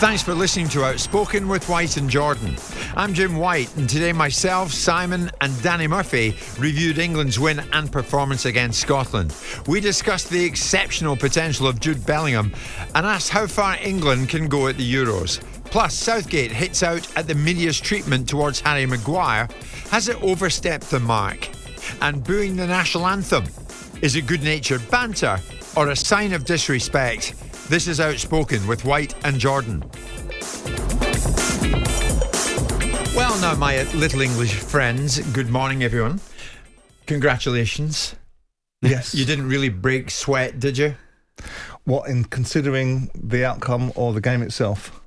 Thanks for listening to Outspoken with White and Jordan. I'm Jim White, and today myself, Simon, and Danny Murphy reviewed England's win and performance against Scotland. We discussed the exceptional potential of Jude Bellingham and asked how far England can go at the Euros. Plus, Southgate hits out at the media's treatment towards Harry Maguire. Has it overstepped the mark? And booing the national anthem. Is it good natured banter or a sign of disrespect? This is Outspoken with White and Jordan. Well, now, my little English friends, good morning, everyone. Congratulations. Yes. You didn't really break sweat, did you? What, in considering the outcome or the game itself?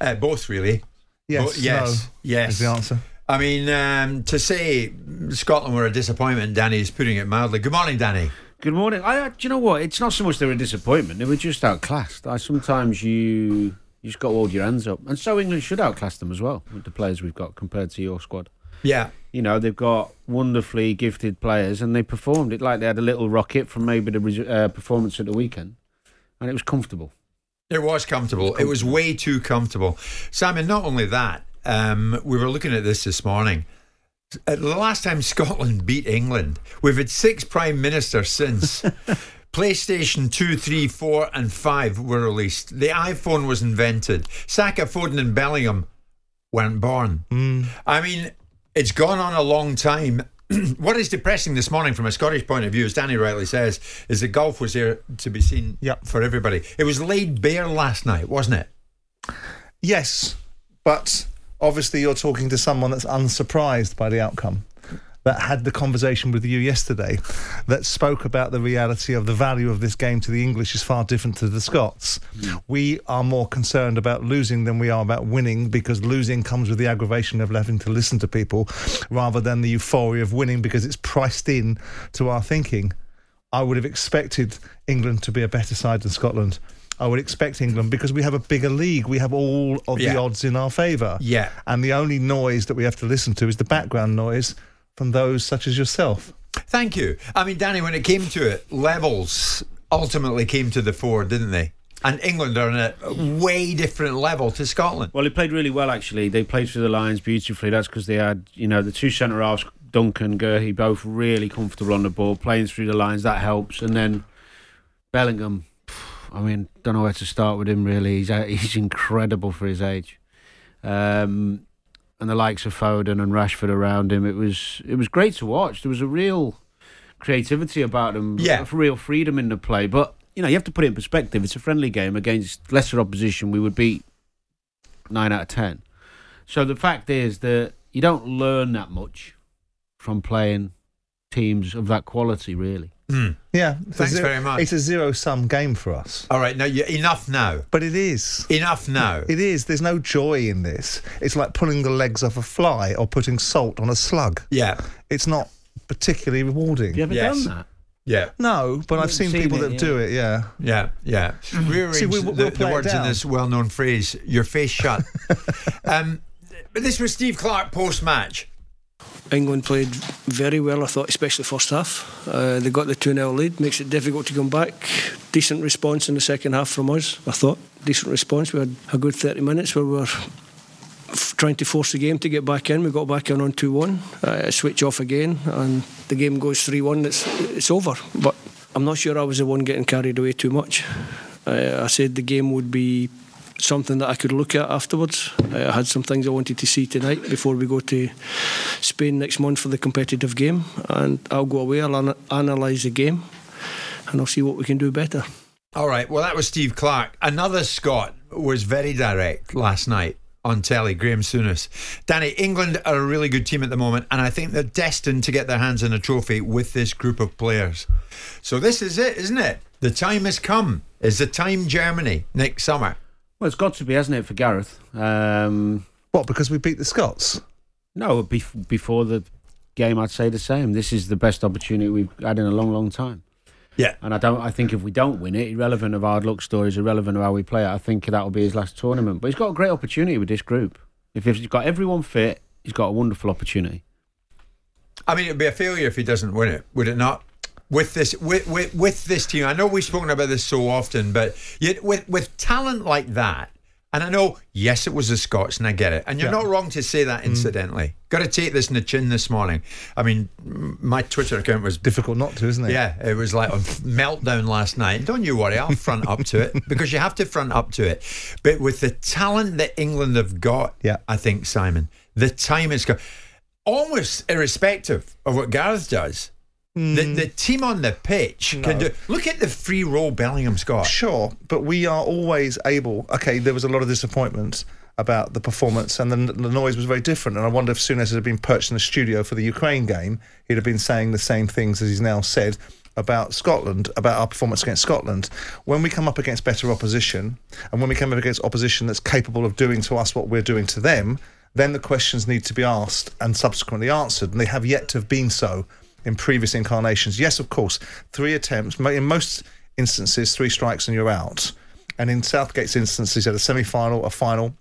Uh, both, really. Yes. Bo- yes. no yes. Is the answer. I mean, um, to say Scotland were a disappointment, Danny is putting it mildly. Good morning, Danny. Good morning. I, uh, do you know what? It's not so much they were a disappointment; they were just outclassed. I sometimes you you just got to hold your hands up, and so England should outclass them as well with the players we've got compared to your squad. Yeah. You know they've got wonderfully gifted players, and they performed it like they had a little rocket from maybe the uh, performance at the weekend, and it was comfortable. It was comfortable. It was way too comfortable. Simon, not only that, um, we were looking at this this morning. Uh, the last time Scotland beat England, we've had six prime ministers since. PlayStation 2, 3, 4, and 5 were released. The iPhone was invented. Saka, Foden, and Bellingham weren't born. I mean, it's gone on a long time. what is depressing this morning from a Scottish point of view, as Danny rightly says, is that golf was there to be seen Yep. for everybody. It was laid bare last night, wasn't it? Yes, but obviously you're talking to someone that's unsurprised by the outcome. That had the conversation with you yesterday, that spoke about the reality of the value of this game to the English is far different to the Scots. Hmm. We are more concerned about losing than we are about winning because losing comes with the aggravation of having to listen to people rather than the euphoria of winning because it's priced in to our thinking. I would have expected England to be a better side than Scotland. I would expect England because we have a bigger league. We have all of Yeah. the odds in our favour. Yeah. And the only noise that we have to listen to is the background noise from those such as yourself. Thank you. I mean, Danny, when it came to it, levels ultimately came to the fore, didn't they? And England are on a way different level to Scotland. Well, they played really well actually. They played through the lines beautifully. That's because they had you know the two centre halves, Duncan, Guéhi, both really comfortable on the ball, playing through the lines. That helps. And then Bellingham. I mean, don't know where to start with him. Really, he's he's incredible for his age. Um, and the likes of Foden and Rashford around him, it was it was great to watch. There was a real creativity about them, Yeah. a real freedom in the play. But you know, you have to put it in perspective. It's a friendly game against lesser opposition. We would beat nine out of ten. So the fact is that you don't learn that much from playing teams of that quality, really. Yeah. it's a Thanks zero- very much. It's a zero sum game for us. All right, now you, enough now. But it is. Enough now. It is. There's no joy in this. It's like pulling the legs off a fly or putting salt on a slug. Yeah, It's not particularly rewarding. Have you ever Yes. done that? yeah, No, but I've seen, seen people it, that yeah. do it, yeah. yeah, yeah. Rearrange See, we- we'll the, the words in this well-known phrase: "Your face shut." um, but this was Steve Clarke post-match. England played very well, I thought, especially first half. Uh, they got the 2 0 lead, makes it difficult to come back. Decent response in the second half from us, I thought. Decent response. We had a good 30 minutes where we were f- trying to force the game to get back in. We got back in on 2 1, uh, switch off again, and the game goes 3 1. It's, it's over. But I'm not sure I was the one getting carried away too much. Uh, I said the game would be something that I could look at afterwards. I had some things I wanted to see tonight before we go to Spain next month for the competitive game, and I'll go away. I'll an- analyse the game, and I'll see what we can do better. All right. Well, that was Steve Clarke. Another Scot was very direct last night on telly, Graham Souness. Danny, England are a really good team at the moment, and I think they're destined to get their hands on a trophy with this group of players. So this is it, isn't it? The time has come. Is the time Germany next summer? Well, it's got to be, hasn't it, for Gareth? Um, What? Because we beat the Scots. no, bef- before the game, I'd say the same. This is the best opportunity we've had in a long, long time. Yeah. And I don't. I think if we don't win it, irrelevant of hard luck stories, irrelevant of how we play it, I think that'll be his last tournament. But he's got a great opportunity with this group. If he's got everyone fit, he's got a wonderful opportunity. I mean, it'd be a failure if he doesn't win it, would it not? With this, with, with, with this team, I know we've spoken about this so often, but yet with with talent like that, and I know, yes, it was the Scots, and I get it, and you're Yeah. not wrong to say that. Mm. Incidentally, got to take this in the chin this morning. I mean, my Twitter account was Difficult not to, isn't it? yeah, it was like a meltdown last night. Don't you worry, I'll front up to it because you have to front up to it. But with the talent that England have got, Yeah. I think Simon, the time is go almost irrespective of what Gareth does. The, hmm. the team on the pitch can do. Look at the free role Bellingham's got. Sure, but we are always able. Okay, there was a lot of disappointment about the performance, and the, the noise was very different. And I wonder if Souness had been perched in the studio for the Ukraine game, he'd have been saying the same things as he's now said about Scotland, about our performance against Scotland. When we come up against better opposition, and when we come up against opposition that's capable of doing to us what we're doing to them, then the questions need to be asked and subsequently answered, and they have yet to have been so in previous incarnations. Yes, of course, three attempts. In most instances, three strikes and you're out. And in Southgate's instance, he's had a semi-final, a final,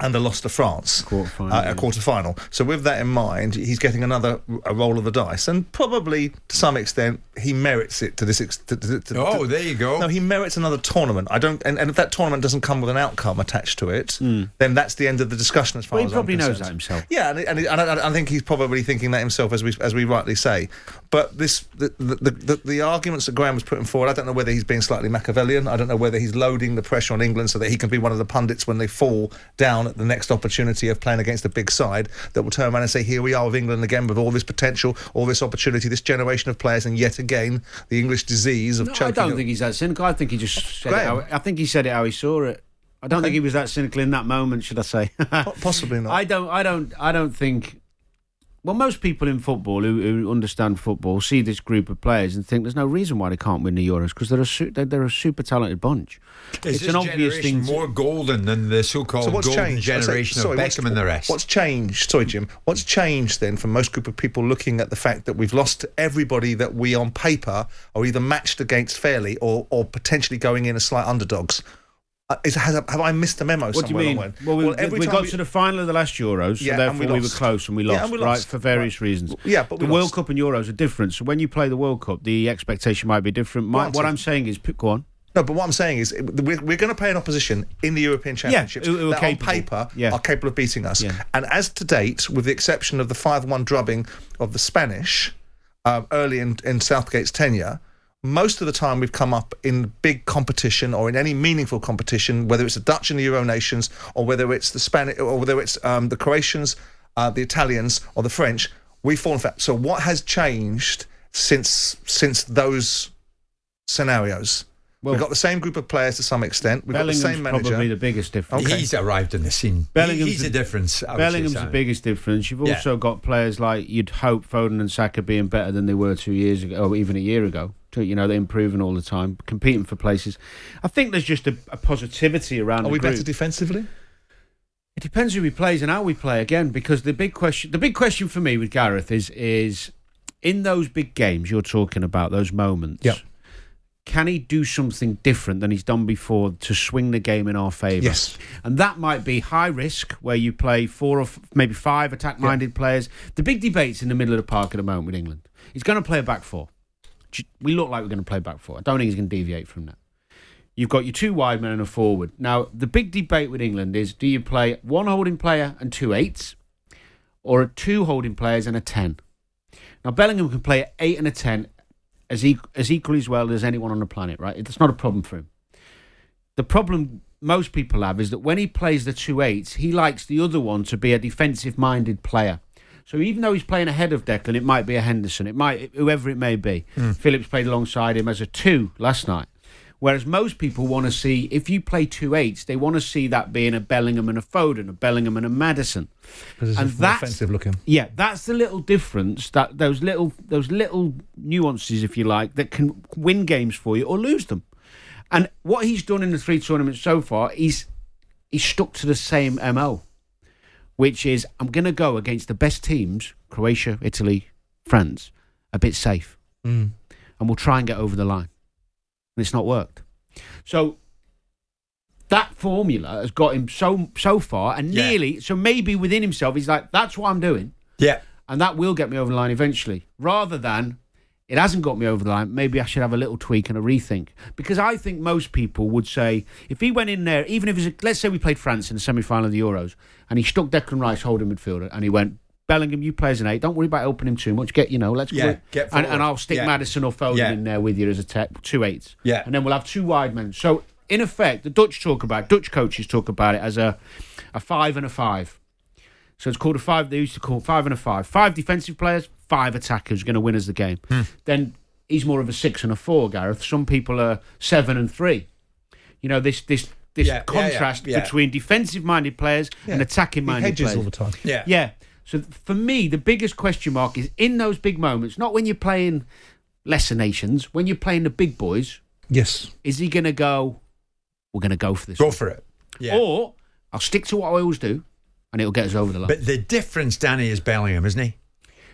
and the loss to France, Quarter-final, uh, a quarter final. So with that in mind, he's getting another a roll of the dice, and probably to some extent he merits it to this. Ex- to, to, to, Oh, to- there you go. no, he merits another tournament. I don't, and, and if that tournament doesn't come with an outcome attached to it, Hmm. then that's the end of the discussion. As far Well, he as probably I'm knows that himself. Yeah, and, and, and I, I think he's probably thinking that himself, as we as we rightly say. But this the the, the the arguments that Graham was putting forward, I don't know whether he's being slightly Machiavellian. I don't know whether he's loading the pressure on England so that he can be one of the pundits when they fall down at the next opportunity of playing against a big side that will turn around and say, "Here we are with England again with all this potential, all this opportunity, this generation of players, and yet again the English disease of No, I don't think he's that cynical. I think he just said it how, I think he said it how he saw it. I don't think he was that cynical in that moment, should I say? Po- possibly not. I don't. I don't. I don't think. Well, most people in football who, who understand football see this group of players and think there's no reason why they can't win the Euros because they're a su- they're, they're a super talented bunch. Is it's this an obvious thing. to- more golden than the so-called So what's golden changed? I say- generation sorry, of what's- Beckham and the rest? What's changed? Sorry, Jim. What's changed then from most group of people looking at the fact that we've lost everybody that we on paper are either matched against fairly or, or potentially going in as slight underdogs? Uh, is, has, have I missed a memo What do you somewhere mean? Well, we, every we got to the final of the last Euros, so Yeah, therefore we we, were close and we Yeah, lost, and we right, for various reasons. Yeah, but the we World lost. Cup and Euros are different. So when you play the World Cup, the expectation might be different. My, what I'm saying is, go on. No, but what I'm saying is we're, we're going to play an opposition in the European Championships who- who that capable. on paper Yeah. are capable of beating us. Yeah. And as to date, with the exception of the 5-1 drubbing of the Spanish um, early in, in Southgate's tenure, most of the time we've come up in big competition or in any meaningful competition, whether it's the Dutch in the Euro nations or whether it's the Spanish or whether it's um, the Croatians, uh, the Italians or the French, we fall in fact. So what has changed since since those scenarios? Well, We've got the same group of players to some extent. We've got the same manager. probably the biggest difference. Okay. He's arrived in the scene. Bellingham's he's the- the difference. I Bellingham's the biggest difference. You've Yeah. also got players like you'd hope Foden and Saka being better than they were two years ago, or even a year ago. To- You know, they're improving all the time, competing for places. I think there's just a, a positivity around Are we group. better defensively? It depends who he plays and how we play again, because the big question, the big question for me with Gareth is, is in those big games you're talking about, those moments. Yeah. Can he do something different than he's done before to swing the game in our favour? Yes. And that might be high risk, where you play four or f- maybe five attack minded players. The big debate's in the middle of the park at the moment with England. He's going to play a back four. We look like we're going to play back four. I don't think he's going to deviate from that. You've got your two wide men and a forward. Now, the big debate with England is do you play one holding player and two eights, or two holding players and a 10? Now, Bellingham can play an 8 and a 10 as, e- as equally as well as anyone on the planet, right? It's not a problem for him. The problem most people have is that when he plays the two eights, he likes the other one to be a defensive minded player. So even though he's playing ahead of Declan, it might be a Henderson, it might whoever it may be. Hmm. Phillips played alongside him as a two last night. Whereas most people want to see, if you play two eights, they want to see that being a Bellingham and a Foden, a Bellingham and a Maddison. Because it's And that's- offensive looking. Yeah, that's the little difference that those little those little nuances, if you like, that can win games for you or lose them. And what he's done in the three tournaments so far, he's he's stuck to the same mo, which is I'm going to go against the best teams, Croatia, Italy, France, a bit safe, Mm. and we'll try and get over the line. And it's not worked. So that formula has got him so so far, and Yeah. nearly so maybe within himself, he's like, that's what I'm doing Yeah. and that will get me over the line eventually. Rather than it hasn't got me over the line, maybe I should have a little tweak and a rethink. Because I think most people would say if he went in there, even if it's a, let's say we played France in the semi final of the Euros, and he stuck Declan Rice holding midfielder, and he went. Bellingham, you play as an eight. Don't worry about him too much. Get you know, let's Yeah, get and, and I'll stick Yeah. Maddison or Foden Yeah. in there with you as a tech, two eights. Yeah. and then we'll have two wide men. So in effect, the Dutch talk about Dutch coaches talk about it as a a five and a five. So it's called a five. They used to call five and a five. Five defensive players, five attackers going to win us the game. Hmm. Then he's more of a six and a four. Gareth. Some people are seven and three. You know this this this Yeah, yeah, yeah, contrast yeah. between defensive minded players and attacking minded players all the time. Yeah. Yeah. So for me, the biggest question mark is in those big moments, not when you're playing lesser nations, when you're playing the big boys. Yes. Is he going to go? We're going to go for this. Go one." for it. Yeah. Or I'll stick to what I always do, and it'll get us over the line. But the difference, Danny, is Bellingham, isn't he?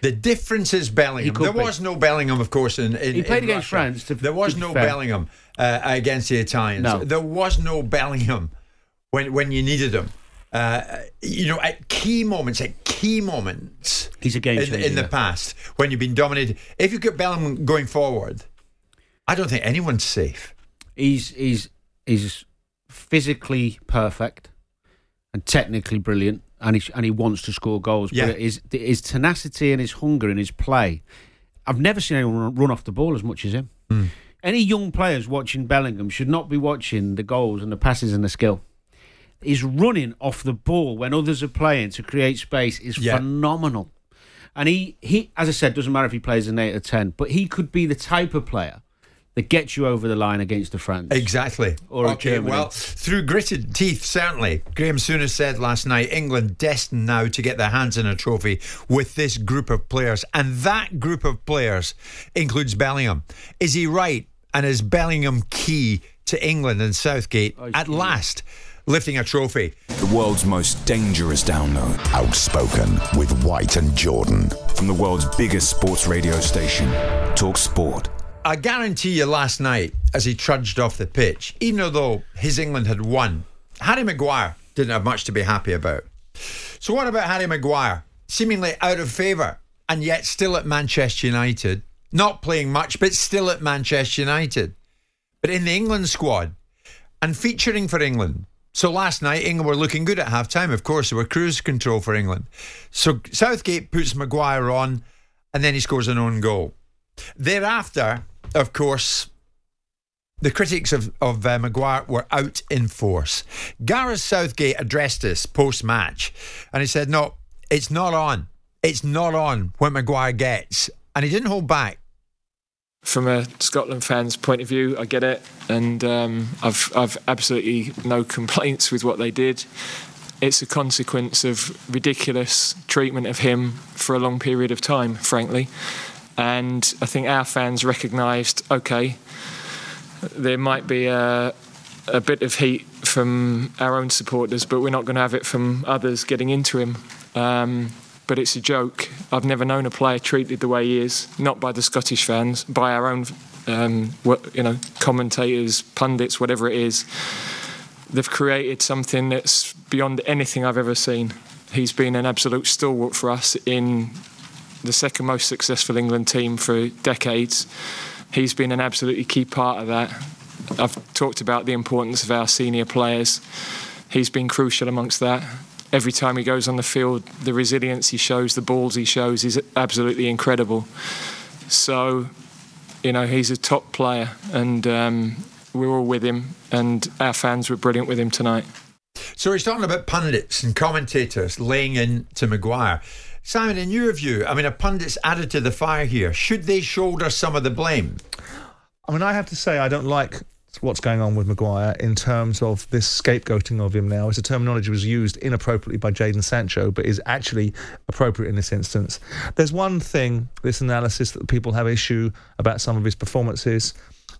The difference is Bellingham. There be. was no Bellingham, of course, in, in He played in against Russia. France, to- there was no fair. Bellingham uh, against the Italians. No. There was no Bellingham when when you needed him. Uh, you know, at key moments, at key moments He's a game in, in the past when you've been dominated. If you get Bellingham going forward, I don't think anyone's safe. he's he's he's physically perfect and technically brilliant, and he and he wants to score goals. Yeah. But his his tenacity and his hunger and his play, I've never seen anyone run- off the ball as much as him. Hmm. Any young players watching Bellingham should not be watching the goals and the passes and the skill. His running off the ball when others are playing to create space is Yeah. phenomenal. And he, he, as I said, doesn't matter if he plays an eight or ten, but he could be the type of player that gets you over the line against the France. Exactly. Or okay, Germany. well, through gritted teeth, certainly. Graham Souness said last night England destined now to get their hands on a trophy with this group of players. And that group of players includes Bellingham. Is he right? And is Bellingham key to England and Southgate Oh, at key. last lifting a trophy? The world's most dangerous download Outspoken with White and Jordan. from the world's biggest sports radio station, Talk Sport. I guarantee you last night, as he trudged off the pitch, even though his England had won, Harry Maguire didn't have much to be happy about. So, what about Harry Maguire? Seemingly out of favour, and yet still at Manchester United. Not playing much, but still at Manchester United. But in the England squad and featuring for England. So last night, England were looking good at half time. Of course, they were cruise control for England. So Southgate puts Maguire on, and then he scores an own goal. Thereafter, of course, the critics of, of uh, Maguire were out in force. Gareth Southgate addressed this post match and he said, No, it's not on. It's not on when Maguire gets. And he didn't hold back. from a Scotland fan's point of view, I get it, and um, I've I've absolutely no complaints with what they did. It's a consequence of ridiculous treatment of him for a long period of time, frankly, and I think our fans recognised, okay, there might be a a bit of heat from our own supporters, but we're not going to have it from others getting into him. Um, but it's a joke. I've never known a player treated the way he is, not by the Scottish fans, by our own, um, you know, commentators, pundits, whatever it is. They've created something that's beyond anything I've ever seen. He's been an absolute stalwart for us in the second most successful England team for decades. He's been an absolutely key part of that. I've talked about the importance of our senior players. He's been crucial amongst that. Every time he goes on the field, the resilience he shows, the balls he shows is absolutely incredible. So, you know, he's a top player, and um, we're all with him, and our fans were brilliant with him tonight. So he's talking about pundits and commentators laying in to Maguire. Simon, in your view, I mean, a pundit's added to the fire here. Should they shoulder some of the blame? I mean, I have to say, I don't like what's going on with Maguire in terms of this scapegoating of him now. It's a terminology was used inappropriately by Jadon Sancho, but is actually appropriate in this instance. There's one thing, this analysis that people have issue about some of his performances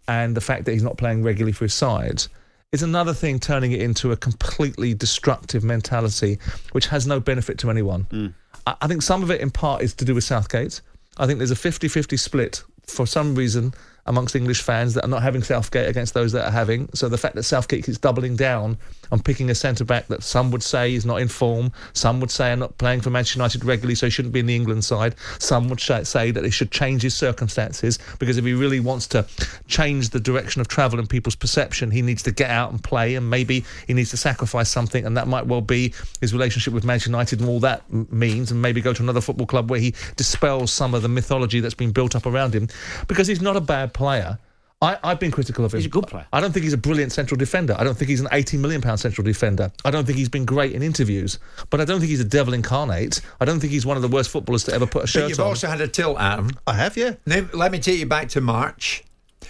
and the fact that he's not playing regularly for his side. Is another thing turning it into a completely destructive mentality, which has no benefit to anyone. Mm. I, think some of it, in part, is to do with Southgate. I think there's a 50 50 split for some reason amongst English fans that are not having Southgate against those that are having. So the fact that Southgate keeps doubling down on picking a centre back that some would say is not in form, some would say are not playing for Manchester United regularly, so he shouldn't be in the England side. Some would say that he should change his circumstances because if he really wants to change the direction of travel and people's perception, he needs to get out and play, and maybe he needs to sacrifice something, and that might well be his relationship with Manchester United and all that means, and maybe go to another football club where he dispels some of the mythology that's been built up around him because he's not a bad player. I, have been critical of him. He's a good player. I don't think he's a brilliant central defender. I don't think he's an 18 million pound central defender. I don't think he's been great in interviews. But I don't think he's a devil incarnate. I don't think he's one of the worst footballers to ever put a shirt but you've on. also had a tilt at him. I have, yeah. Now, let me take you back to March.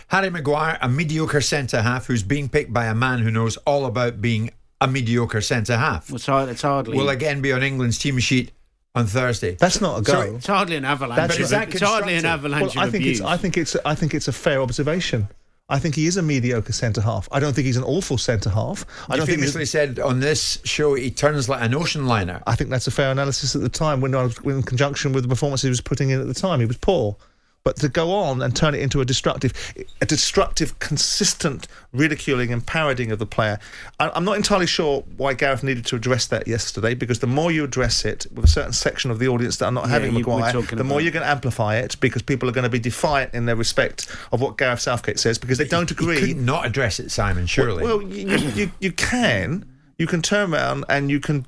Harry Maguire, a mediocre centre half who's being picked by a man who knows all about being a mediocre centre half. It's, hard, it's hardly. Will again be on England's team sheet on Thursday. That's not a go. it's hardly an avalanche. That's But it's hardly an avalanche Well, I think abuse. it's. I think it's. I think it's a fair observation. I think he is a mediocre centre half. I don't think he's an awful centre half. I You don't think famously said on this show he turns like an ocean liner. I think that's a fair analysis at the time when I was in conjunction with the performance he was putting in at the time. He was poor. But to go on and turn it into a destructive, a destructive, consistent ridiculing and parodying of the player, I'm not entirely sure why Gareth needed to address that yesterday. Because the more you address it with a certain section of the audience that are not Yeah, having Maguire, the more you're going to amplify it because people are going to be defiant in their respect of what Gareth Southgate says because they don't agree. not address it, Simon. Surely. Well, you, you, you, you can. You can turn around and you can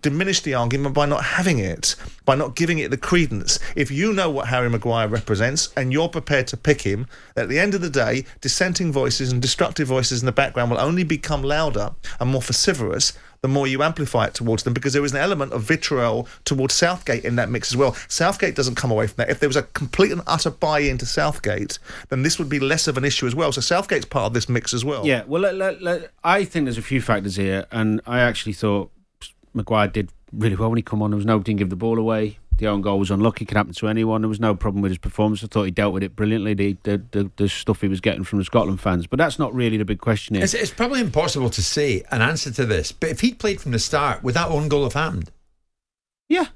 diminish the argument by not having it, by not giving it the credence. If you know what Harry Maguire represents and you're prepared to pick him, at the end of the day, dissenting voices and destructive voices in the background will only become louder and more vociferous the more you amplify it towards them because there is an element of vitriol towards Southgate in that mix as well. Southgate doesn't come away from that. If there was a complete and utter buy in to Southgate, then this would be less of an issue as well. So Southgate's part of this mix as well. Yeah, well, let, let, let- I think there's a few factors here, and I actually thought Maguire did really well when he come on. There was nobody didn't give the ball away. The own goal was unlucky; Could happen to anyone. There was no problem with his performance. I thought he dealt with it brilliantly. The the, the, the stuff he was getting from the Scotland fans, but that's not really the big question here. It's, it's probably impossible to say an answer to this, but if he'd played from the start, would that own goal have happened? Yeah.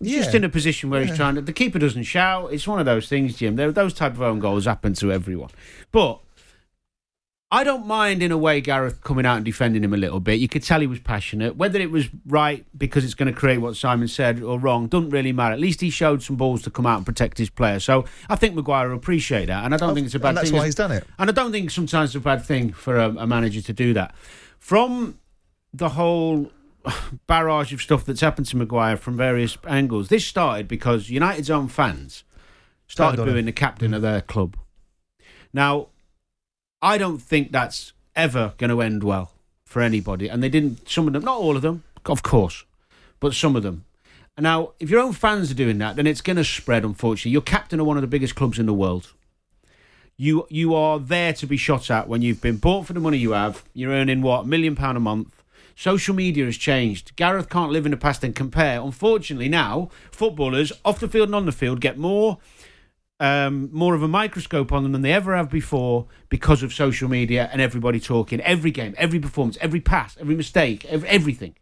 He's just in a position where he's trying to. The keeper doesn't shout. It's one of those things, Jim. There, those type of own goals happen to everyone. But I don't mind, in a way, Gareth coming out and defending him a little bit. You could tell he was passionate. Whether it was right because it's going to create what Simon said or wrong doesn't really matter. At least he showed some balls to come out and protect his player. So I think Maguire will appreciate that, and I don't think it's a bad and that's thing. why he's done it. And I don't think sometimes it's a bad thing for a, a manager to do that. From the whole barrage of stuff that's happened to Maguire from various angles, this started because United's own fans started booing the captain of their club. Now, I don't think that's ever going to end well for anybody. And they didn't, some of them, not all of them, of course, but some of them. Now, if your own fans are doing that, then it's going to spread, unfortunately. You're captain of one of the biggest clubs in the world. You you are there to be shot at when you've been bought for the money you have. You're earning what a million pound a month. Social media has changed. Gareth can't live in the past and compare. Unfortunately, now footballers off the field and on the field get more um, more of a microscope on them than they ever have before because of social media and everybody talking every game, every performance, every pass, every mistake, ev- everything.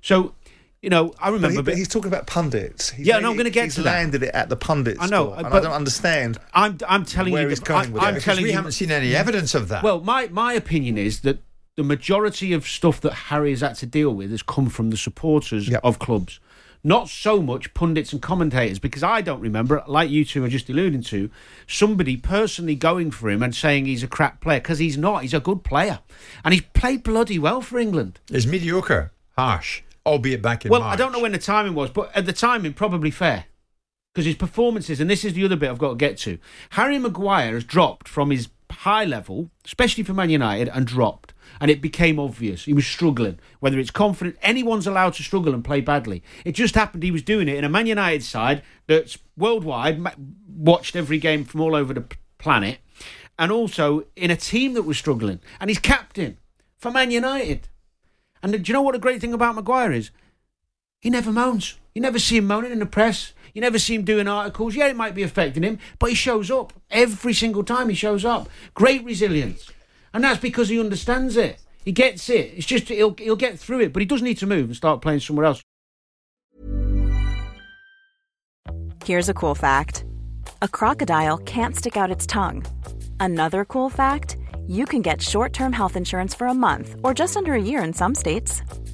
So, you know, I But, remember. he, but he's talking about pundits. He's Yeah, made no, I'm it- gonna get he's to that. landed it at the pundits. I know, score, and I don't understand. I'm I'm telling where you, he's the- going I, with I'm it. Telling we you, haven't seen any evidence of that. Well, my my opinion is that the majority of stuff that Harry has had to deal with has come from the supporters Yep. of clubs, not so much pundits and commentators, because I don't remember, like you two are just alluding to, somebody personally going for him and saying he's a crap player, because he's not. He's a good player. And he's played bloody well for England. Is mediocre, harsh, albeit back in Well, March. I don't know when the timing was, but at the timing, probably fair. Because his performances, and this is the other bit I've got to get to, Harry Maguire has dropped from his high level, especially for Man United, and dropped. And it became obvious. He was struggling. Whether it's confident, anyone's allowed to struggle and play badly. It just happened he was doing it in a Man United side that's worldwide, watched every game from all over the planet, and also in a team that was struggling. And he's captain for Man United. And do you know what the great thing about Maguire is? He never moans. You never see him moaning in the press. You never see him doing articles. Yeah, it might be affecting him, but he shows up every single time he shows up. Great resilience. And that's because he understands it. He gets it. It's just he'll he'll get through it, but he does need to move and start playing somewhere else. Here's a cool fact a crocodile can't stick out its tongue. Another cool fact you can get short term health insurance for a month or just under a year in some states.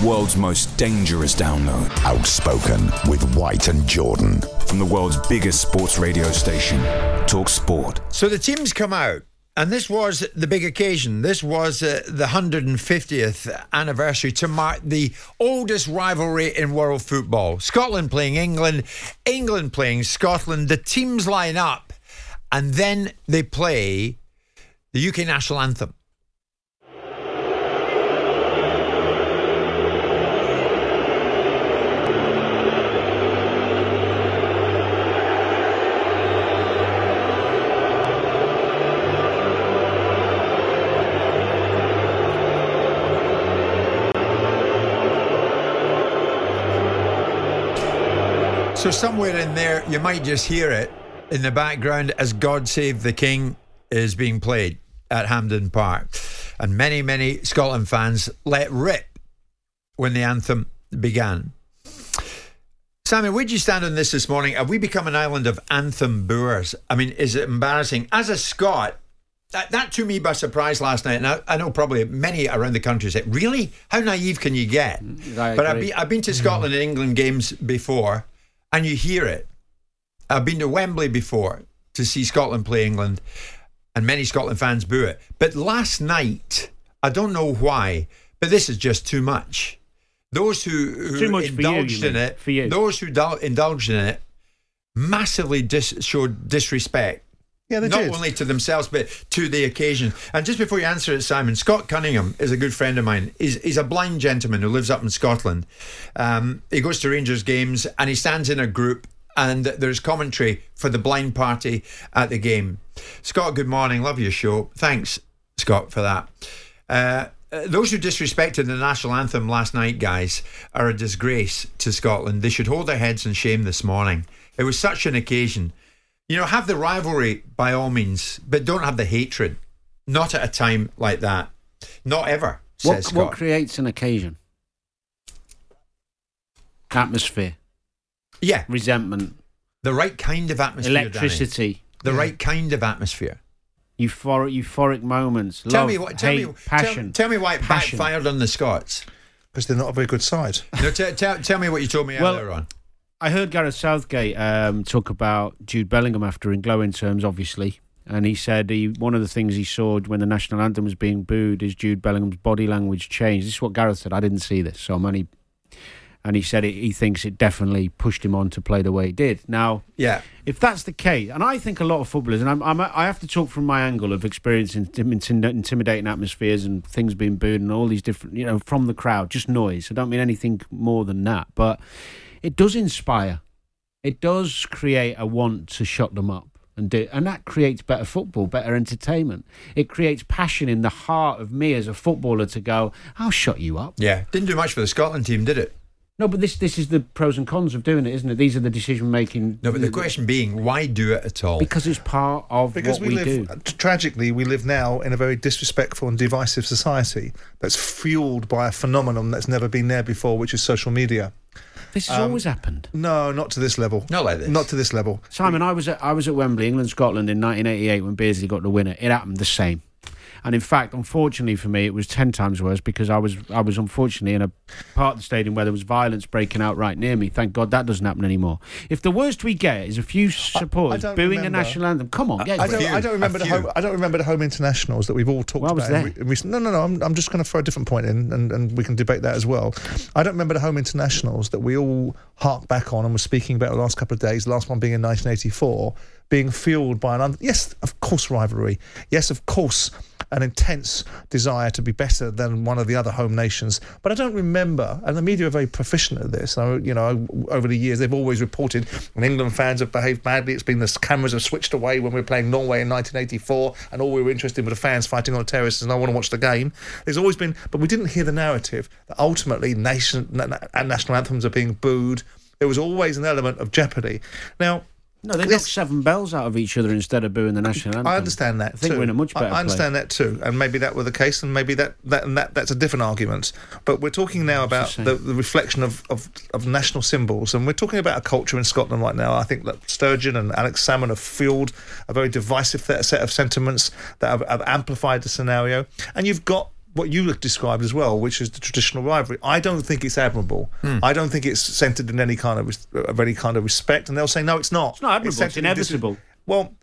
The world's most dangerous download. Outspoken with White and Jordan. From the world's biggest sports radio station, Talk Sport. So the teams come out, and this was the big occasion. This was uh, the 150th anniversary to mark the oldest rivalry in world football. Scotland playing England, England playing Scotland. The teams line up, and then they play the UK national anthem. So somewhere in there, you might just hear it in the background as "God Save the King" is being played at Hampden Park, and many, many Scotland fans let rip when the anthem began. Simon, where do you stand on this this morning? Have we become an island of anthem booers? I mean, is it embarrassing? As a Scot, that, that took me by surprise last night, and I, I know probably many around the country said, "Really? How naive can you get?" Mm, I but I've been, I've been to Scotland mm. and England games before, and you hear it. I've been to Wembley before to see Scotland play England, and many Scotland fans boo it. But last night, I don't know why, but this is just too much. Those who, who for you, indulged in mean, it, for you. those who indulged in it, massively dis- showed disrespect. Yeah, they Not did. only to themselves, but to the occasion. And just before you answer it, Simon, Scott Cunningham is a good friend of mine. He's, he's a blind gentleman who lives up in Scotland. Um, he goes to Rangers games and he stands in a group and there's commentary for the blind party at the game. Scott, good morning. Love your show. Thanks, Scott, for that. Uh, uh, those who disrespected the national anthem last night, guys, are a disgrace to Scotland. They should hold their heads in shame this morning. It was such an occasion. You know, have the rivalry by all means, but don't have the hatred. Not at a time like that. Not ever, says What, Scott. what creates an occasion? atmosphere, Yeah, resentment, the right kind of atmosphere. Danny. electricity, The right kind of atmosphere. euphoric, euphoric moments. Tell love, me what. Tell hate, me. passion. Tell, tell me why it Passion. backfired on the Scots. Because they're not a very good side. No, t- tell, tell me what you told me Well, earlier on. I heard Gareth Southgate um, talk about Jude Bellingham after in glowing terms, obviously. And he said he one of the things he saw when the national anthem was being booed is Jude Bellingham's body language changed. This is what Gareth said. I didn't see this, so I'm only. And he said it, he thinks it definitely pushed him on to play the way he did. Now, Yeah. if that's the case, and I think a lot of footballers, and I'm, I'm, I have to talk from my angle of experiencing intim- intim- intimidating atmospheres and things being booed and all these different, you know, from the crowd, just noise. I don't mean anything more than that, but it does inspire. It does create a want to shut them up. And, do, and that creates better football, better entertainment. It creates passion in the heart of me as a footballer to go, I'll shut you up. Yeah. Didn't do much for the Scotland team, did it? No, but this this is the pros and cons of doing it, isn't it? These are the decision making. No, but the question being, why do it at all? because it's part of Because what we, we, live, do. Uh, tragically, we live now in a very disrespectful and divisive society that's fueled by a phenomenon that's never been there before, which is social media. This has Um, always happened. No, not to this level. Not like this. Not to this level. Simon, I was at I was at Wembley, England, Scotland in 1988 when Beardsley got the winner. It happened the same, and in fact, unfortunately for me, it was ten times worse because I was I was unfortunately in a part of the stadium where there was violence breaking out right near me. Thank God that doesn't happen anymore. If the worst we get is a few supporters don't booing the national anthem, come on, get I it. don't, I don't remember the home. I don't remember the home internationals that we've all talked Well, I about. in re- in recent, no, no, no. I'm, I'm just going to throw a different point in, and, and we can debate that as well. I don't remember the home internationals that we all hark back on and were speaking about the last couple of days. The last one being in 1984, being fueled by an un- yes, of course, rivalry. Yes, of course, an intense desire to be better than one of the other home nations. But I don't remember, and the media are very proficient at this. I, you know, over the years they've always reported when England fans have behaved badly. It's been the cameras have switched away when we were playing Norway in 1984, and all we were interested in were the fans fighting on the terraces, and I want to watch the game. There's always been, but we didn't hear the narrative that ultimately nation na- na- and national anthems are being booed. There was always an element of jeopardy. Now. No, they knocked seven bells out of each other instead of booing the national anthem. I understand that. I think too. we're in a much I- better I understand that too, and maybe that were the case, and maybe that that and that that's a different argument. But we're talking now about the, the reflection of, of of national symbols, and we're talking about a culture in Scotland right now. I think that Sturgeon and Alex Salmond have fueled a very divisive set of sentiments that have, have amplified the scenario, and you've got. What you described as well, which is the traditional rivalry, I don't think it's admirable. Hmm. I don't think it's centered in any kind of res- of any kind of respect, and they'll say no, it's not. It's not admirable, it's centred in dis- inevitable. Well,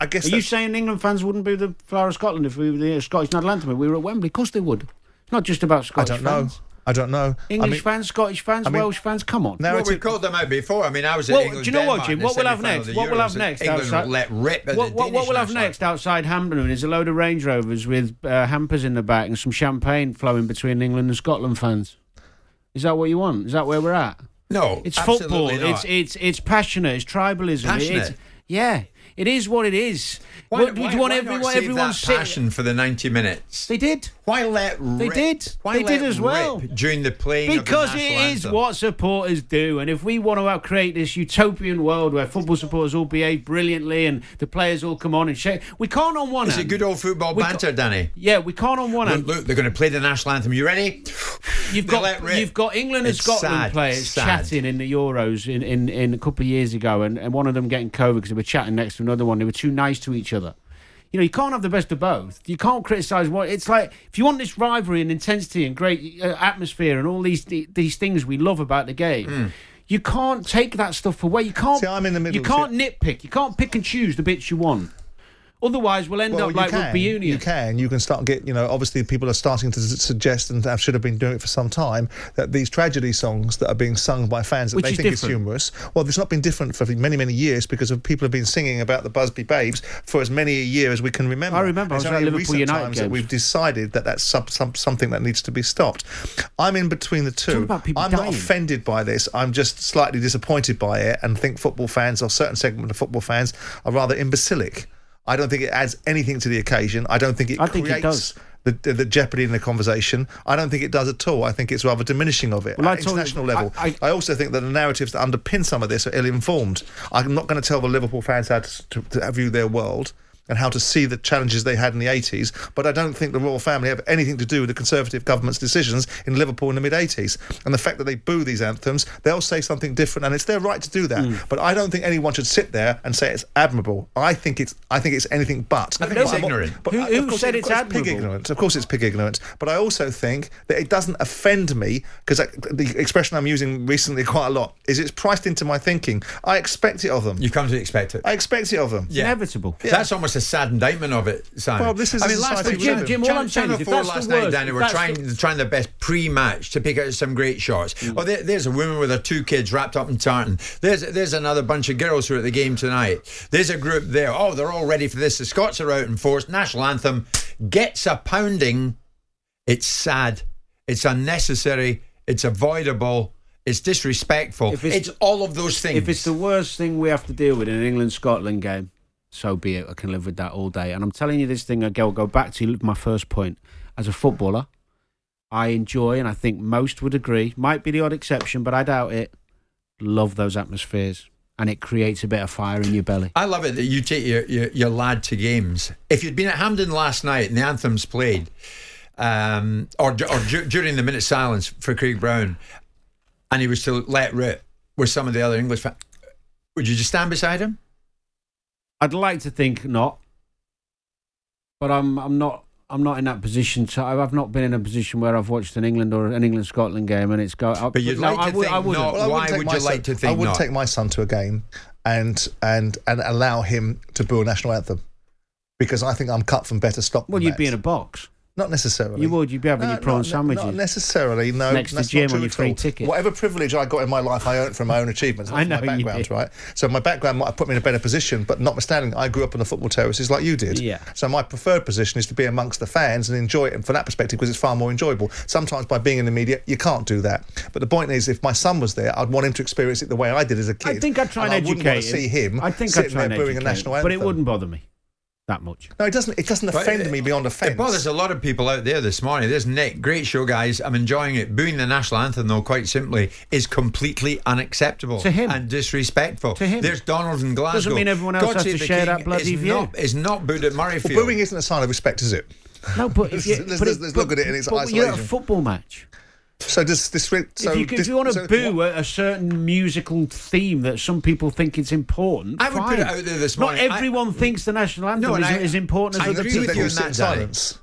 I guess Are you saying England fans wouldn't be the Flower of Scotland if we were the Scottish national anthem? We were at Wembley, of course they would. It's not just about I Scottish don't know. Fans. I don't know. English I mean, fans, Scottish fans, I mean, Welsh fans. Come on. Well, we've called them out before. I mean, I was at Well, England, do you know what, Jim? What we'll have next? of the What we'll have next England outside- let rip What, what, what we'll have next outside Hampden is a load of Range Rovers with uh, hampers in the back and some champagne flowing between England and Scotland fans. Is that what you want? Is that where we're at? No, It's football. not. It's it's it's passionate. It's tribalism. Passionate? It's, yeah, it is what it is. Why, What- why, do you want everyone? not save everyone that sit- passion for the 90 minutes? They did. Why let They did. Why They let did as well. during the playing Because of the it is anthem? what supporters do, and if we want to create this utopian world where football supporters all behave brilliantly and the players all come on and shake, we can't on one Is hand. it good old football We banter, Danny? Yeah, we can't on one Look, hand. look, they're going to play the national anthem. You ready? You've got you've got England and It's Scotland sad, players sad. chatting in the Euros in, in, in a couple of years ago, and, and one of them getting COVID because they were chatting next to another one. They were too nice to each other. You know, you can't have the best of both. You can't criticise what it's like. If you want this rivalry and intensity and great uh, atmosphere and all these these things we love about the game. You can't take that stuff away. You can't. See, I'm in the middle, You can't nitpick. You can't pick and choose the bits you want. Otherwise, we'll end Well, up like can. rugby union. You can. You can start get. You know, obviously, people are starting to suggest, and have, should have been doing it for some time, that these tragedy songs that are being sung by fans that Which they think is humorous. Well, it's not been different for many, many years because of people have been singing about the Busby Babes for as many a year as we can remember. I remember, I It's was only Liverpool recent United times that we've decided that that's sub, something that needs to be stopped. I'm in between the two. Talk about people I'm not offended by this. I'm just slightly disappointed by it, and think football fans or certain segment of football fans are rather imbecilic. I don't think it adds anything to the occasion. I don't think it I think it creates does. The, the, jeopardy in the conversation. I don't think it does at all. I think it's rather diminishing of it Well, I at told you- international level. I- I, also think that the narratives that underpin some of this are ill-informed. I'm not going to tell the Liverpool fans how to, to, to view their world. And how to see the challenges they had in the 80s. But I don't think the royal family have anything to do with the Conservative government's decisions in Liverpool in the mid 80s. And the fact that they boo these anthems, they'll say something different, and it's their right to do that. Hmm. But I don't think anyone should sit there and say it's admirable. I think it's I think it's anything but. I think it's But I'm not- ignorant. but Who- who course said it- it's of course pig ignorance. Of course, it's pig ignorance. But I also think that it doesn't offend me because the expression I'm using recently quite a lot is it's priced into my thinking. I expect it of them. You come to expect it. I expect it of them. Yeah. inevitable. That's almost a sad indictment of it, Simon. Well, this is I the mean, last society night, Jim, live in. Jim, Jim, all Channel, I'm saying is if 4 that's the last night, Danny, if were trying, the- trying their best pre-match to pick out some great shots. Mm. Oh, there, there's a woman with her two kids wrapped up in tartan. There's there's another bunch of girls who are at the game tonight. There's a group there. Oh, they're all ready for this. The Scots are out in force. National anthem gets a pounding. It's sad. It's unnecessary. It's avoidable. It's disrespectful. If it's, it's- all of those things. If it's the worst thing we have to deal with in an England Scotland game, so be it. I can live with that all day. And I'm telling you this thing, I'll go back to my first point. As a footballer, I enjoy, and I think most would agree, might be the odd exception, but I doubt it, love those atmospheres. And it creates a bit of fire in your belly. I love it that you take your, your, your lad to games. If you'd been at Hampden last night and the anthems played, um, or, or du- during the minute silence for Craig Brown, and he was to let rip with some of the other English fans, would you just stand beside him? I'd like to think not, but I'm I'm not I'm not in that position. So I've not been in a position where I've watched an England or an England Scotland game and it's go. But you'd no, like I to would- think I wouldn't. not. Well, I wouldn't Why take would my you son- like to think I wouldn't not? take my son to a game and and and allow him to boo a national anthem because I think I'm cut from better stock. Well, than you'd that. be in a box. Not necessarily. You would. You'd be having No, your prawn not, sandwiches. Not necessarily. No, Next to Jim on your free ticket. Whatever privilege I got in my life, I earned from my own achievements. I know my you background, right? So my background might have put me in a better position, but notwithstanding, I grew up on the football terraces like you did. Yeah. So my preferred position is to be amongst the fans and enjoy it and from that perspective because it's far more enjoyable. Sometimes by being in the media, you can't do that. But the point is, if my son was there, I'd want him to experience it the way I did as a kid. I think I'd try and, I wouldn't educate want to see him. I think I'd try and educate national him, but it wouldn't bother me that much. No, it doesn't. It doesn't offend it- me beyond offence. It bothers a lot of people out there this morning. There's Nick, great show, guys. I'm enjoying it. Booing the national anthem, though, quite simply, is completely unacceptable To him. and disrespectful. To him. There's Donald in Glasgow. Doesn't mean everyone else God has to share King that bloody is view. Not, is not booed at Murrayfield. Well, booing isn't a sign of respect, is it? No, but if you Let's- but let's- it- let's look at it in its but You're at a football match. So does this? So if you, if you want to so boo a, a certain musical theme that some people think it's important, I would put it out there this Not morning. I- everyone thinks the national anthem No, is I- as important I as agree other with people. you you in sit in that, Danny. silence.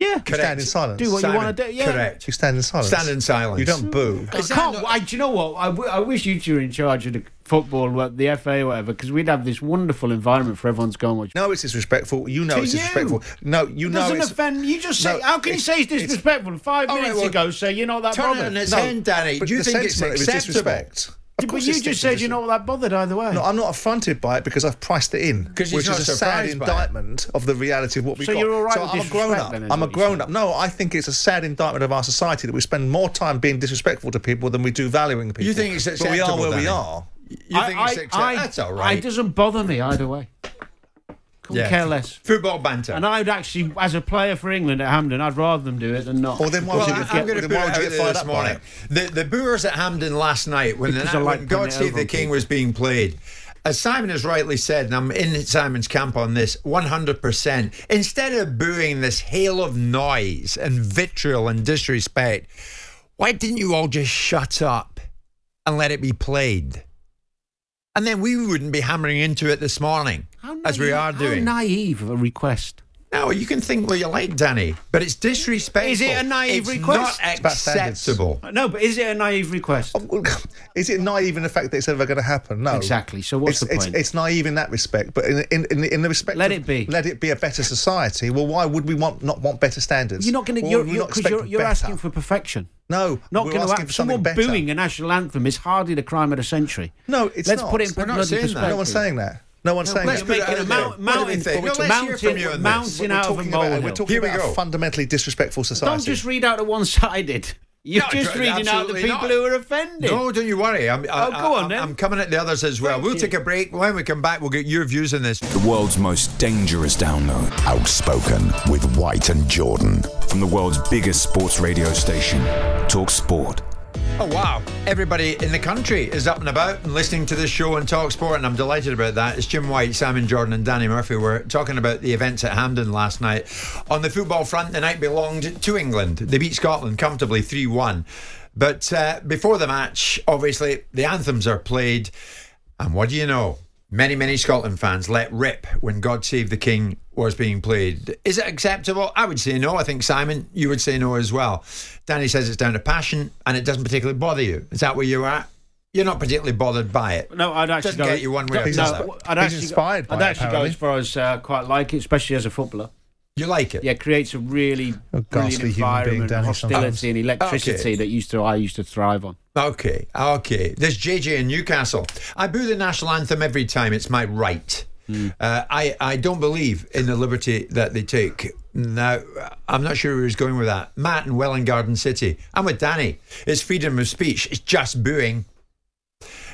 Yeah, You stand in silence. do what you Simon, want to do. Yeah. Correct. You stand in silence. Stand in silence. You don't boo. Mm. I can't. not- I, do you know what? I, w- I wish you two were in charge of the football, what- the FA, or whatever, because we'd have this wonderful environment for everyone to go and watch. No, it's disrespectful. You know To it's you. disrespectful. No, you It know doesn't it's. offend. You just say. No, how can you it's- say it's it's- disrespectful? Five All right, minutes well, ago, say you're not that Turn it bothered. on its No, head, Danny. but Do you the think it's sentiment of acceptable? disrespect. Of but you just said you're not that bothered either way. No, I'm not affronted by it because I've priced it in, 'Cause he's which not is a sad surprised by it. indictment of the reality of what we've So got. you're all right so with I'm a grown up. then, I'm a grown up. No, I think it's a sad indictment of our society that we spend more time being disrespectful to people than we do valuing people. You think it's But we are acceptable, where we are. Eh? You think it's acceptable? That's all right. It doesn't bother me either way. Couldn't care less. Football banter. And I'd actually, as a player for England at Hampden, I'd rather them do it than not. Or then why Well, would you am get, going to then put it why would out get fired this morning. The, the Boers at Hampden last night, when, the, Because like when God Save the King people. was being played, as Simon has rightly said, and I'm in Simon's camp on this 100%, instead of booing this hail of noise and vitriol and disrespect, why didn't you all just shut up and let it be played? And then we wouldn't be hammering into it this morning, as we are doing. How naive of a request. No, you can think what you like, Danny, but it's disrespectful. Is it a naive it's request? Not It's about standards. acceptable. No, but is it a naive request? Oh, is it naive in the fact that it's ever going to happen? No. Exactly. So what's it's, the point? It's naive in that respect, but in in, in, in the respect Let of- it be. let it be a better society. Well, why would we want not want better standards? You're not going to. You're, you're, not 'cause you're, you're asking for perfection. No, Not going to asking for Someone better. booing a national anthem is hardly the crime of the century. No, it's Let's not. put it in We're not bloody saying that. perspective. No one's saying that. No one's saying let's that. put it making a there. mount- What do we mountain, think? but Well, let's hear from you on this. mountain We're out of a talking about, molehill. we're talking Here we about go. a fundamentally disrespectful society. Don't just read out the one-sided. You're No, just reading out the people not. who are offended. No, don't you worry. I'm, I, Oh, go on I'm. I'm coming at the others as well. Thank we'll you. take a break. When we come back, we'll get your views on this. The world's most dangerous download. Outspoken with White and Jordan. From the world's biggest sports radio station, Talk Sport. Oh, wow. Everybody in the country is up and about and listening to this show and Talk Sport, and I'm delighted about that. It's Jim White, Simon Jordan, and Danny Murphy. We're talking about the events at Hampden last night. On the football front, the night belonged to England. They beat Scotland comfortably 3 1. But uh, before the match, obviously, the anthems are played. And what do you know? Many, many Scotland fans let rip when God Save the King was being played. Is it acceptable? I would say no. I think, Simon, you would say no as well. Danny says it's down to passion and it doesn't particularly bother you. Is that where you're at? You're not particularly bothered by it. No, I'd actually Doesn't go. get you one way or no, another. I'd He's actually, inspired by I'd it, actually go as far as uh, quite like it, especially as a footballer. You like it? Yeah, it creates a really A brilliant ghastly human being, environment, Danny, hostility sometimes. and electricity Okay. that used to I used to thrive on. Okay, okay. There's JJ in Newcastle. I boo the national anthem every time. It's my right. Uh, I, I don't believe in the liberty that they take. Now, I'm not sure where he's going with that. Matt in Welwyn Garden City. I'm with Danny. It's freedom of speech. It's just booing.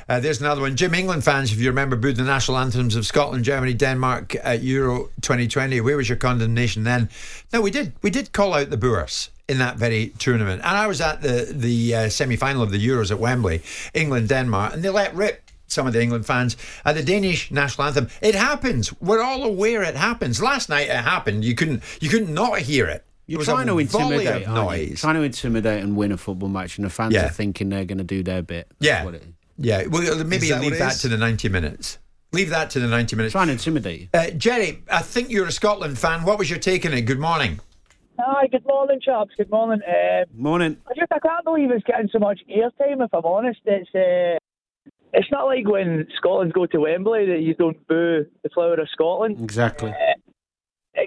Uh, there's another one. Jim England fans, if you remember, booed the national anthems of Scotland, Germany, Denmark at Euro 2020. Where was your condemnation then? No, we did. We did call out the booers in that very tournament. And I was at the the uh, semi final of the Euros at Wembley, England, Denmark, and they let rip some of the England fans at the Danish national anthem. It happens. We're all aware it happens. Last night it happened. You couldn't you couldn't not hear it. You're There was trying a to intimidate, of noise. Trying to intimidate and win a football match, and the fans Yeah. are thinking they're going to do their bit. That's Yeah. what it is. Yeah. Well, maybe Is that leave what that is? to the 90 minutes. Leave that to the 90 minutes. Trying to intimidate you. Uh, Jerry, I think you're a Scotland fan. What was your take on it? Good morning. Hi, good morning, chaps. Good morning. Um, Morning. I just I can't believe it's getting so much airtime. If I'm honest, it's uh, it's not like when Scotland go to Wembley that you don't boo the flower of Scotland. Exactly.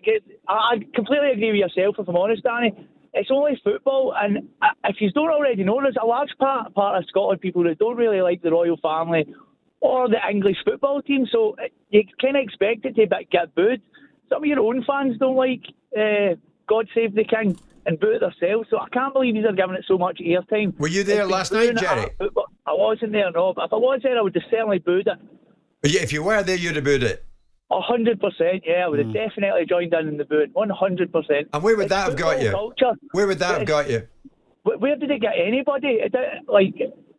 Gets, I completely agree with yourself. If I'm honest, Danny, it's only football, and uh, if you don't already know, there's a large part part of Scotland people that don't really like the royal family or the English football team. So uh, you kind of expect it to get booed. Some of your own fans don't like uh, God Save the King and boo it themselves. So I can't believe these are giving it so much airtime. Were you there last night, it Jerry? I wasn't there, no. But if I was there, I would have certainly booed it. Yeah, If you were there, you'd have booed it. A hundred percent, yeah. I would have hmm. definitely joined in in the booing. One hundred percent. And where would that have got you? Culture. Where would that have got you? Where, did it get anybody? It, like,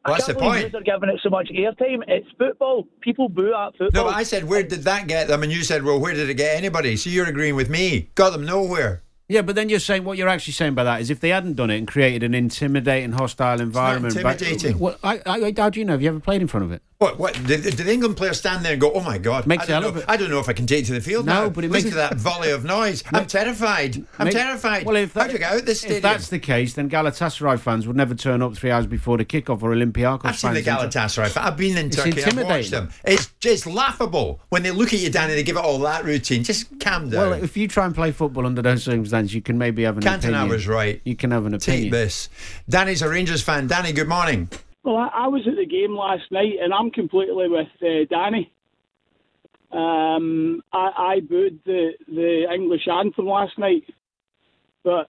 I can't the believe point? They're giving it so much airtime. It's football. People boo at football. No, I said, where did that get them? And you said, well, where did it get anybody? So you're agreeing with me. Got them nowhere. Yeah, but then you're saying what you're actually saying by that is if they hadn't done it and created an intimidating, hostile environment. but- intimidating. What, I, I, how do you know? Have you ever played in front of it? What? What? Did, did the England players stand there and go, "Oh my God"? Makes I don't know. I don't know if I can take it to the field No, now. but it Listen makes- to that volley of noise. I'm terrified. I'm Make- terrified. Well, if How do you get out this stadium? if that's the case, then Galatasaray fans would never turn up three hours before the kickoff or Olympiacos I've seen the Galatasaray. I've been in It's Turkey. I've watched them. It's just laughable when they look at you, Danny. They give it all that routine. Just calm down. Well, if you try and play football under those circumstances, you can maybe have an Cantona opinion. was right. You can have an opinion. Take this. Danny's a Rangers fan. Danny, good morning. Well, I, I was at the game last night, and I'm completely with uh, Danny. Um, I, I booed the, the English anthem last night, but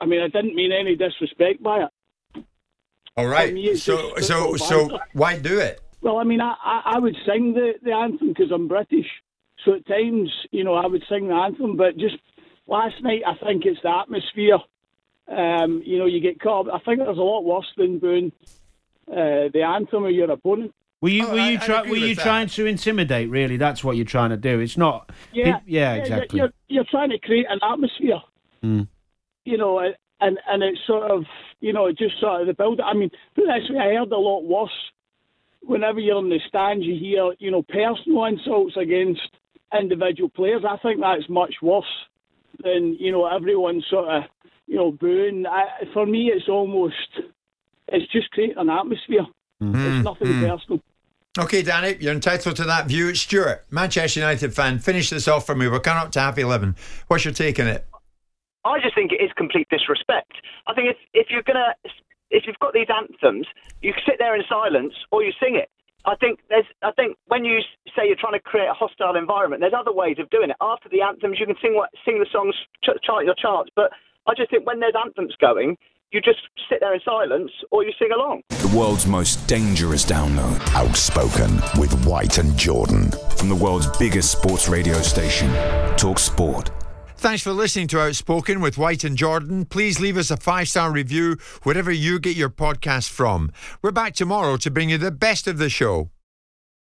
I mean, I didn't mean any disrespect by it. All right. me, it's So, so, so, banter. why do it? Well, I mean, I, I, I would sing the, the anthem because I'm British, so at times, you know, I would sing the anthem, but just last night, I think it's the atmosphere. Um, you know, you get caught. I think there's a lot worse than booing uh, the anthem of your opponent. Were you Oh, were you I try, agree were you that. trying to intimidate? Really, that's what you're trying to do. It's not. Yeah, yeah, exactly. You're, you're trying to create an atmosphere, Mm. you know, and and it's sort of, you know, just sort of the build. I mean, put this way, I heard a lot worse. Whenever you're in the stands, you hear, you know, personal insults against individual players. I think that's much worse than you know everyone sort of, you know, booing. I, for me, it's almost, it's just creating an atmosphere. It's mm-hmm. nothing mm-hmm. personal. Okay, Danny, you're entitled to that view. It's Stuart, Manchester United fan, finish this off for me. We're coming up to half 11. What's your take on it? I just think it is complete disrespect. I think if if you're gonna if you've got these anthems, you sit there in silence or you sing it. I think there's I think when you say you're trying to create a hostile environment, there's other ways of doing it. After the anthems, you can sing what sing the songs, ch- chart your charts. But I just think when there's anthems going, you just sit there in silence or you sing along. The world's most dangerous download. Outspoken with White and Jordan. From the world's biggest sports radio station, Talk Sport. Thanks for listening to Outspoken with White and Jordan. Please leave us a five star review wherever you get your podcast from. We're back tomorrow to bring you the best of the show.